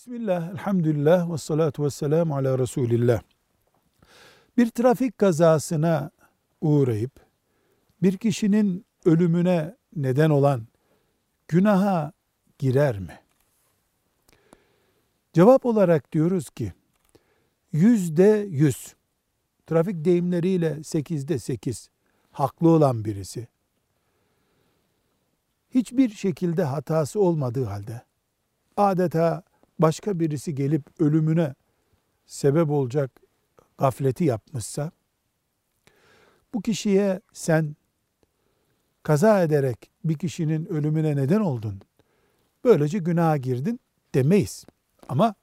Bismillah, elhamdülillah ve salatu ve selamu ala Resulillah. Bir trafik kazasına uğrayıp bir kişinin ölümüne neden olan günaha girer mi? Cevap olarak diyoruz ki yüzde yüz trafik deyimleriyle sekizde sekiz haklı olan birisi hiçbir şekilde hatası olmadığı halde adeta başka birisi gelip ölümüne sebep olacak gafleti yapmışsa bu kişiye sen kaza ederek bir kişinin ölümüne neden oldun. Böylece günaha girdin demeyiz. Ama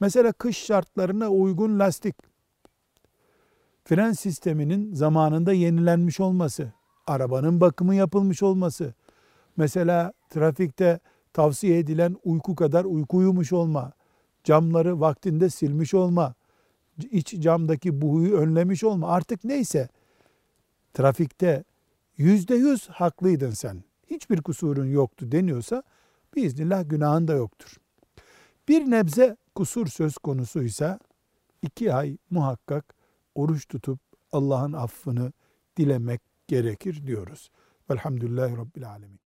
mesela kış şartlarına uygun lastik, fren sisteminin zamanında yenilenmiş olması, arabanın bakımı yapılmış olması, mesela trafikte tavsiye edilen uyku kadar uyku uyumuş olma, camları vaktinde silmiş olma, iç camdaki buhuyu önlemiş olma. Artık neyse trafikte yüzde yüz haklıydın sen. Hiçbir kusurun yoktu deniyorsa biiznillah günahın da yoktur. Bir nebze kusur söz konusuysa iki ay muhakkak oruç tutup Allah'ın affını dilemek gerekir diyoruz. Velhamdülillahi Rabbil Alemin.